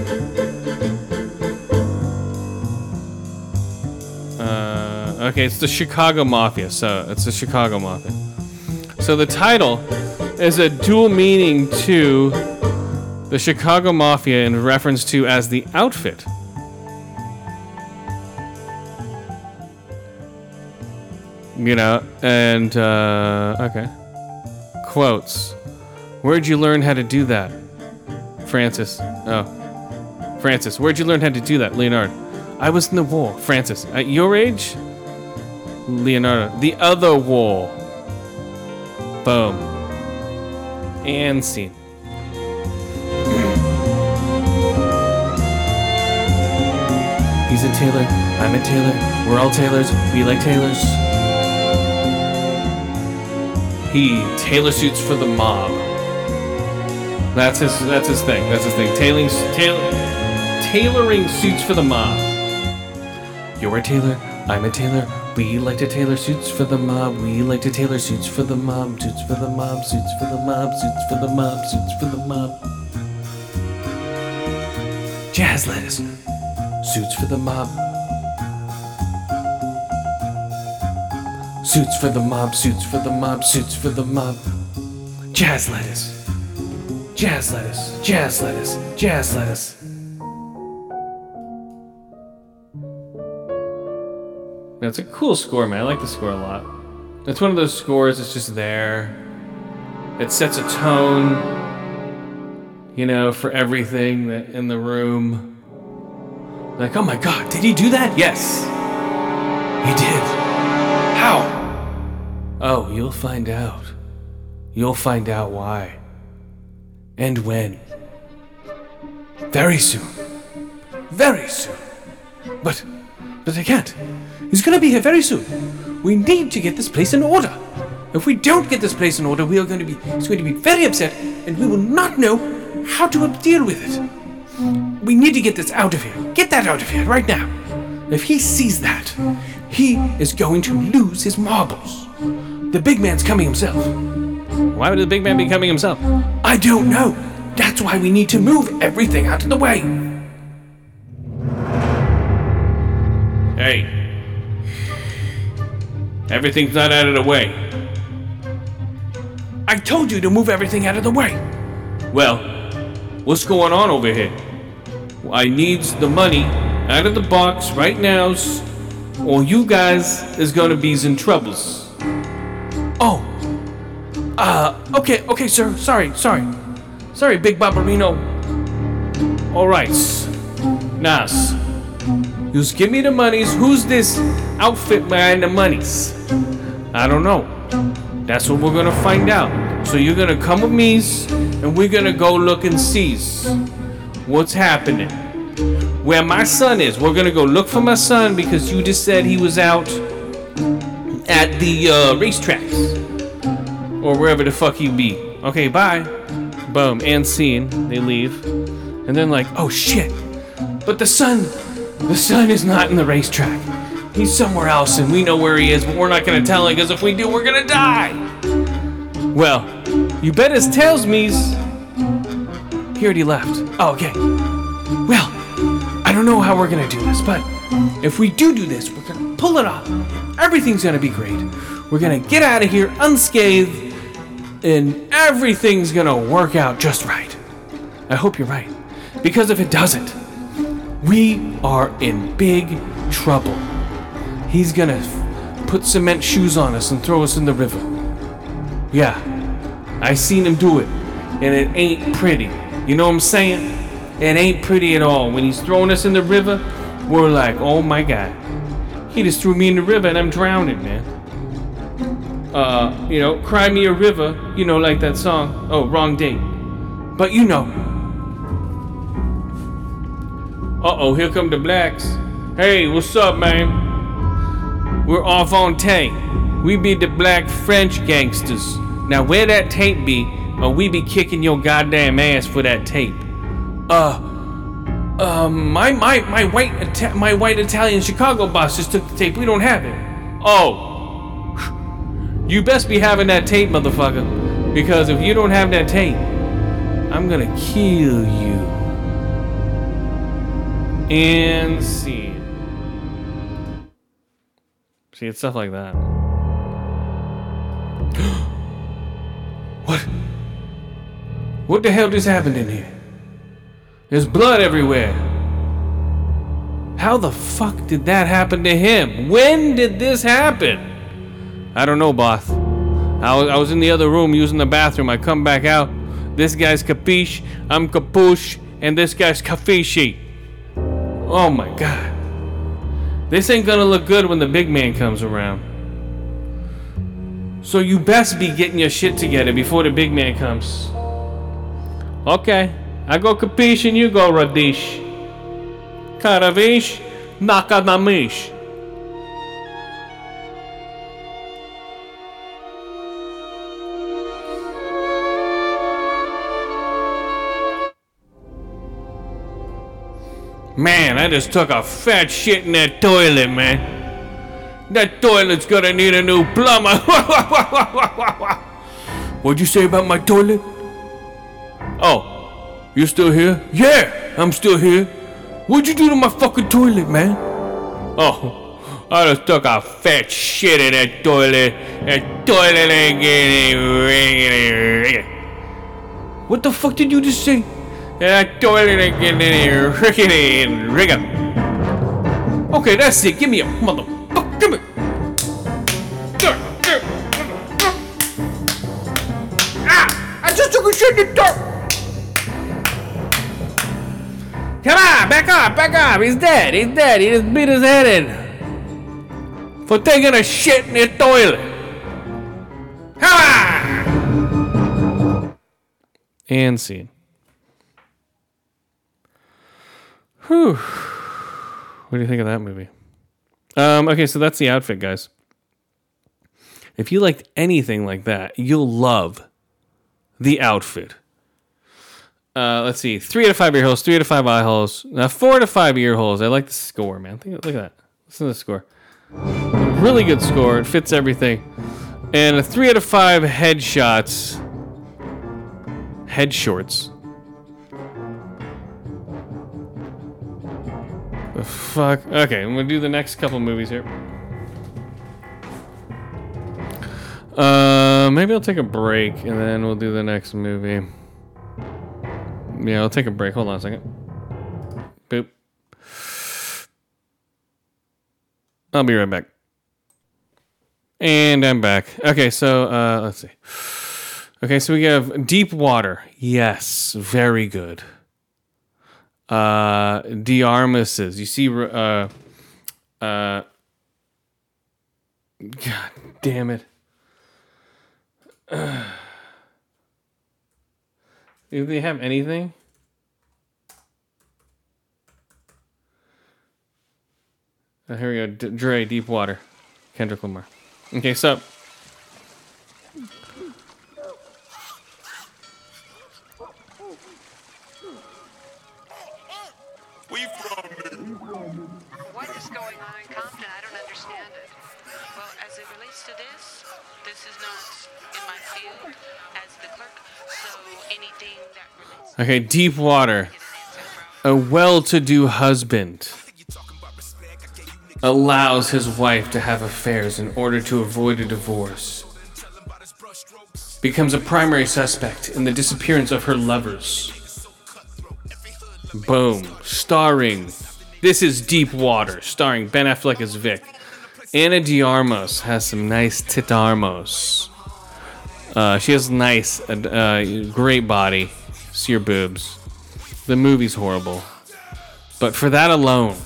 Okay, it's the Chicago Mafia. So it's the Chicago Mafia. So the title is a dual meaning to the Chicago Mafia in reference to as the outfit. You know, and uh, okay. Quotes. Where'd you learn how to do that? Francis. Oh. Francis, where'd you learn how to do that? Leonard? I was in the war. Francis. At your age? Leonardo. The other war. Boom. And scene. He's a tailor. I'm a tailor. We're all tailors. We like tailors. He tailor suits for the mob. That's his. That's his thing. That's his thing. Tailing, tailor, tailoring suits for the mob. You're a tailor. I'm a tailor. We like to tailor suits for the mob. We like to tailor suits for the mob. Suits for the mob. Suits for the mob. Suits for the mob. Suits for the mob. Jazz lettuce. Suits for the mob. Suits for the mob. Suits for the mob. Suits for the mob. Jazz lettuce. Jazz lettuce. Jazz lettuce. Jazz lettuce. That's a cool score, man. I like the score a lot. It's one of those scores that's just there. It sets a tone, you know, for everything that in the room. Like, oh my god, did he do that? Yes. He did. How? Oh, you'll find out. You'll find out why. And when. Very soon. Very soon. But, but I can't. He's gonna be here very soon. We need to get this place in order. If we don't get this place in order, we are going to be it's going to be very upset and we will not know how to deal with it. We need to get this out of here. Get that out of here right now. If he sees that, he is going to lose his marbles. The big man's coming himself. Why would the big man be coming himself? I don't know. That's why we need to move everything out of the way. Hey. Everything's not out of the way. I told you to move everything out of the way. Well, what's going on over here? I needs the money out of the box right now, or you guys is gonna be in troubles. Oh. Uh, okay, okay, sir. Sorry, sorry. Sorry, Big Barbarino. All right, Nas. Just give me the monies. Who's this outfit behind the monies? I don't know. That's what we're gonna find out. So you're gonna come with me, and we're gonna go look and see what's happening. Where my son is. We're gonna go look for my son because you just said he was out at the uh, racetracks or wherever the fuck you be. Okay, bye. Boom, and scene. They leave, and then like, Oh shit. But the sun, the sun is not in the racetrack. He's somewhere else and we know where he is, but we're not gonna tell him because if we do, we're gonna die. well, you bet his tails me's. He already left. Oh, okay. Well, I don't know how we're gonna do this, but if we do do this, we're gonna pull it off. Everything's gonna be great. We're gonna get out of here unscathed, and everything's gonna work out just right. I hope you're right. Because if it doesn't, we are in big trouble. He's gonna f- put cement shoes on us and throw us in the river. Yeah, I seen him do it, and it ain't pretty. You know what I'm saying? It ain't pretty at all. When he's throwing us in the river, we're like, oh my god. He just threw me in the river and I'm drowning, man. Uh, you know, cry me a river, you know, like that song. Oh, wrong date. But you know. Uh oh, here come the blacks. Hey, what's up, man? We're off on tape. We be the black French gangsters. Now where that tape be, or we be kicking your goddamn ass for that tape. Uh, um, my my my white Ita- my white Italian Chicago boss just took the tape. We don't have it. Oh. You best be having that tape, motherfucker. Because if you don't have that tape, I'm gonna kill you. And see. See, it's stuff like that. What? What the hell just happened in here? There's blood everywhere. How the fuck did that happen to him? When did this happen? I don't know, boss. I was, in the other room using the bathroom. I come back out. This guy's capiche, I'm capuche, and this guy's cafishi. Oh my god. This ain't gonna look good when the big man comes around. So you best be getting your shit together before the big man comes. Okay. I go capiche and you go radish. Karavish, nakadamish. Man, I just took a fat shit in that toilet, man. That toilet's gonna need a new plumber. What'd you say about my toilet? oh, you still here? Yeah, I'm still here. What'd you do to my fucking toilet, man? Oh, I just took a fat shit in that toilet. That toilet ain't getting What the fuck did you just say? And rigor. Okay, that's it. Give me a motherfucker. Give me. Ah! I just took a shit in the dirt. Come on, back up, back up. He's dead. He's dead. He just beat his head in for taking a shit in the toilet. Come on. And scene. Whew. What do you think of that movie? Um, okay, so that's the outfit, guys. If you liked anything like that, you'll love the outfit. Uh, let's see, three out of five ear holes, three out of five eye holes, now four out of five ear holes. I like the score, man. Think, look at that. Listen to the score. Really good score. It fits everything. And a three out of five headshots. Head shorts. The fuck? Okay, I'm gonna do the next couple movies here. Uh, maybe I'll take a break and then we'll do the next movie. Yeah, I'll take a break. Hold on a second. Boop. I'll be right back. And I'm back. Okay, so uh, let's see. Okay, so we have Deep Water. Yes, very good. Uh, De You see, uh, uh, God damn it. Do they have anything? Uh, here we go. D- Dre, Deep Water. Kendrick Lamar. Okay, so. This, this is not in my field as the clerk, so anything that relates Okay, Deep Water. A well to do husband allows his wife to have affairs in order to avoid a divorce. Becomes a primary suspect in the disappearance of her lovers. Boom. Starring. This is Deep Water, starring Ben Affleck as Vic. Ana de Armas has some nice titarmos. Uh, she has nice, uh, uh, great body. See your boobs. The movie's horrible. But for that alone.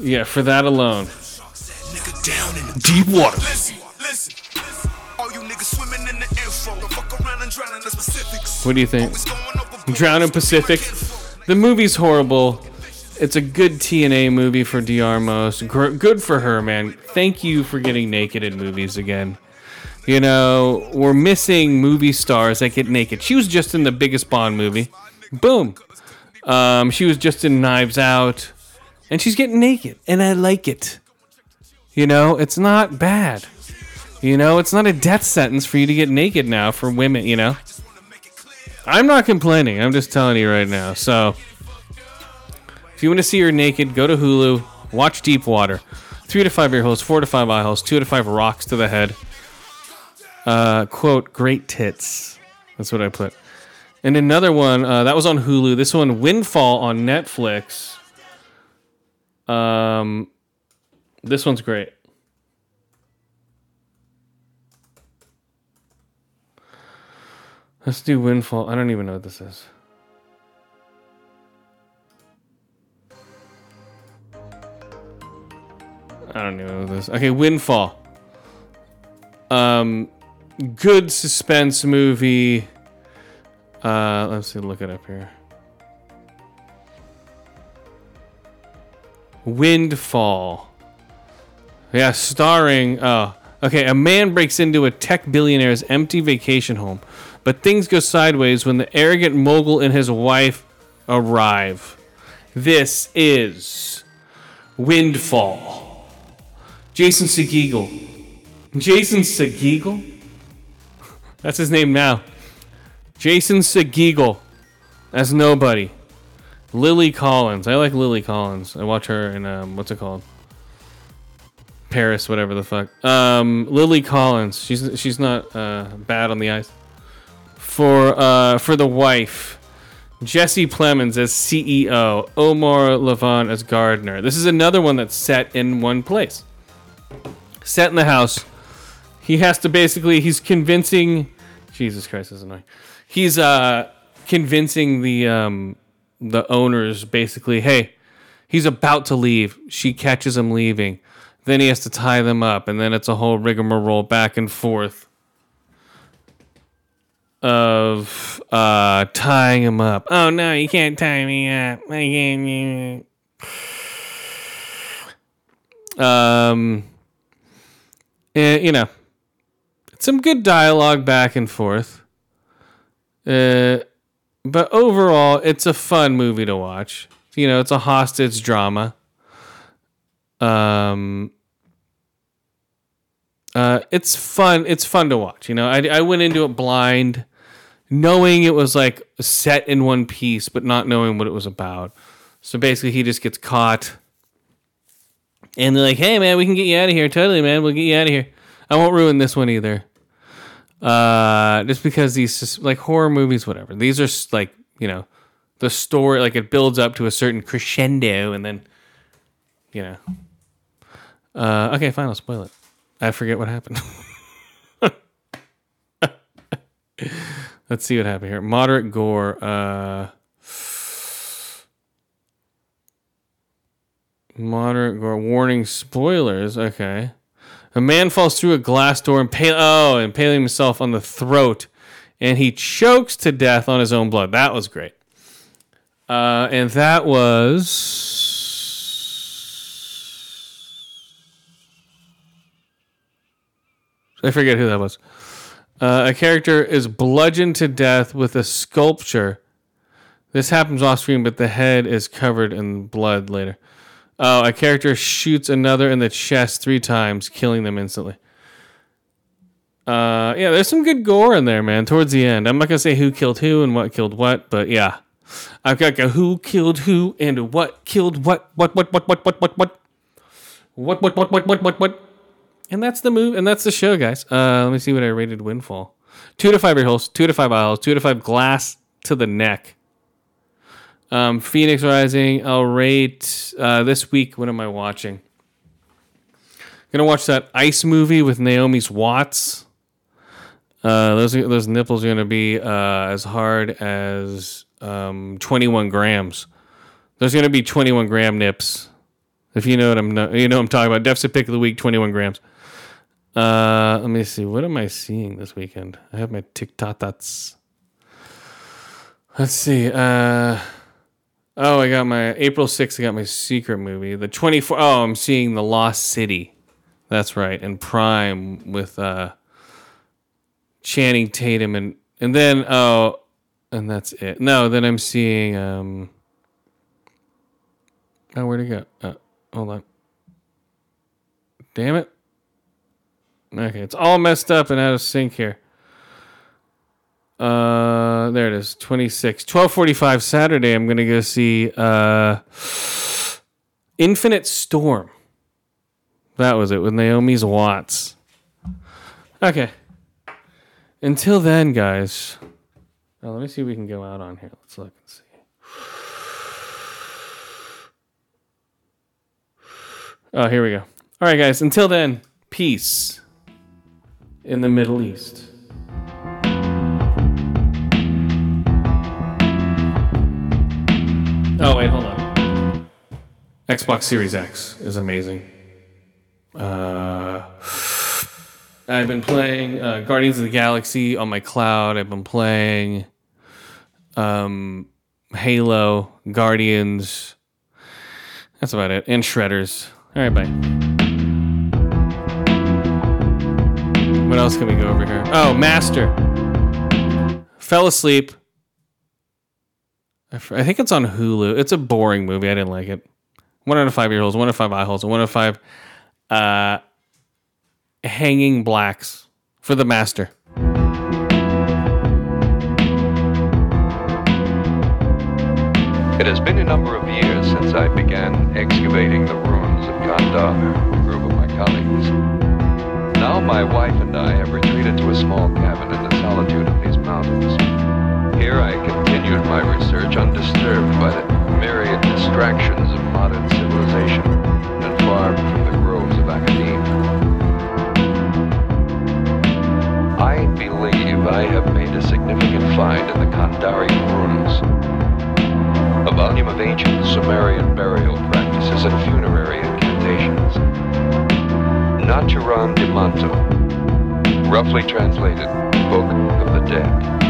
Yeah, for that alone. Deep water. What do you think? Drown in Pacific. The movie's horrible. It's a good TNA movie for de Armas. Gr- good for her, man. Thank you for getting naked in movies again. You know, we're missing movie stars that get naked. She was just in the biggest Bond movie. Boom. Um, she was just in Knives Out. And she's getting naked. And I like it. You know, it's not bad. You know, it's not a death sentence for you to get naked now for women, you know? I'm not complaining. I'm just telling you right now. So, if you want to see her naked, go to Hulu, watch Deep Water. Three to five ear holes, four to five eye holes, two to five rocks to the head. Uh, quote, great tits. That's what I put. And another one, uh, that was on Hulu. This one, Windfall on Netflix. Um, this one's great. Let's do Windfall. I don't even know what this is. I don't even know this. Okay, Windfall. Um, good suspense movie. Uh, let's see. Look it up here. Windfall. Yeah, starring. Oh, okay. A man breaks into a tech billionaire's empty vacation home, but things go sideways when the arrogant mogul and his wife arrive. This is Windfall. Jason Segel. Jason Segel? That's his name now. Jason Segel as nobody. Lily Collins. I like Lily Collins. I watch her in um, what's it called? Paris, whatever the fuck. Um, Lily Collins. She's she's not uh, bad on the ice. For uh, for the wife, Jesse Plemons as CEO, Omar Levon as gardener. This is another one that's set in one place. Set in the house. He has to basically he's convincing Jesus Christ, is annoying. He's uh convincing the um the owners basically, hey, he's about to leave. She catches him leaving. Then he has to tie them up, and then it's a whole rigmarole back and forth of uh, tying him up. Oh no, you can't tie me up. I can't. Um, and, you know, some good dialogue back and forth. Uh, but overall, it's a fun movie to watch. You know, it's a hostage drama. Um, uh, it's fun. It's fun to watch. You know, I, I went into it blind, knowing it was like set in one piece, but not knowing what it was about. So basically, he just gets caught, and they're like, "Hey, man, we can get you out of here. Totally, man, we'll get you out of here. I won't ruin this one either." Uh, just because these just, like horror movies, whatever. These are like you know, the story like it builds up to a certain crescendo, and then you know. Uh, okay, fine. I'll spoil it. I forget what happened. Let's see what happened here. Moderate gore. Uh, moderate gore. Warning spoilers. Okay. A man falls through a glass door and pale oh, impaling himself on the throat, and he chokes to death on his own blood. That was great. Uh, and that was I forget who that was. Uh, a character is bludgeoned to death with a sculpture. This happens off screen, but the head is covered in blood later. Oh, a character shoots another in the chest three times, killing them instantly. Uh, yeah, there's some good gore in there, man. Towards the end, I'm not gonna say who killed who and what killed what, but yeah, I've got a who killed who and what killed what, what, what, what, what, what, what, what, what, what, what, what, what, what, what. And that's the move, and that's the show, guys. Uh, let me see what I rated Windfall. Two to five ear holes, two to five eye holes, two to five glass to the neck. Um, Phoenix Rising, I'll rate uh, this week. What am I watching? Gonna watch that Ice movie with Naomi's Watts. Uh, those those nipples are gonna be uh, as hard as um, 21 grams. There's gonna be 21 gram nips. If you know what I'm, you know what I'm talking about. Deficit pick of the week, 21 grams. Uh, let me see. What am I seeing this weekend? I have my TikTok. TikToks. Let's see. Uh, oh, I got my April 6th. I got my secret movie. The 24. Oh, I'm seeing The Lost City. That's right. And Prime with uh, Channing Tatum and and then oh, and that's it. No, then I'm seeing um. Oh, where'd it go? Uh, hold on. Damn it. Okay, it's all messed up and out of sync here. Uh, there it is. 26. 1245 Saturday, I'm going to go see uh, Infinite Storm. That was it with Naomi's Watts. Okay. Until then, guys. Oh, let me see if we can go out on here. Let's look and see. Oh, here we go. All right, guys. Until then, peace in the Middle East. Oh, wait, hold on. Xbox Series X is amazing. Uh, I've been playing uh, Guardians of the Galaxy on my cloud. I've been playing um, Halo, Guardians. That's about it. And Shredders. All right, bye. What else can we go over here? Oh, Master. Fell asleep. I think it's on Hulu. It's a boring movie. I didn't like it. One out of five ear holes, one out of five eye holes, one out of five uh, hanging blacks for the master. It has been a number of years since I began excavating the ruins of Kandar with a group of my colleagues. Now my wife and I have retreated to a small cabin in the solitude of these mountains. Here I continued my research undisturbed by the myriad distractions of modern civilization and far from the groves of academia. I believe I have made a significant find in the Kandarian ruins a volume of ancient Sumerian burial practices and funerary incantations. Naturom Demonto, roughly translated, Book of the Dead.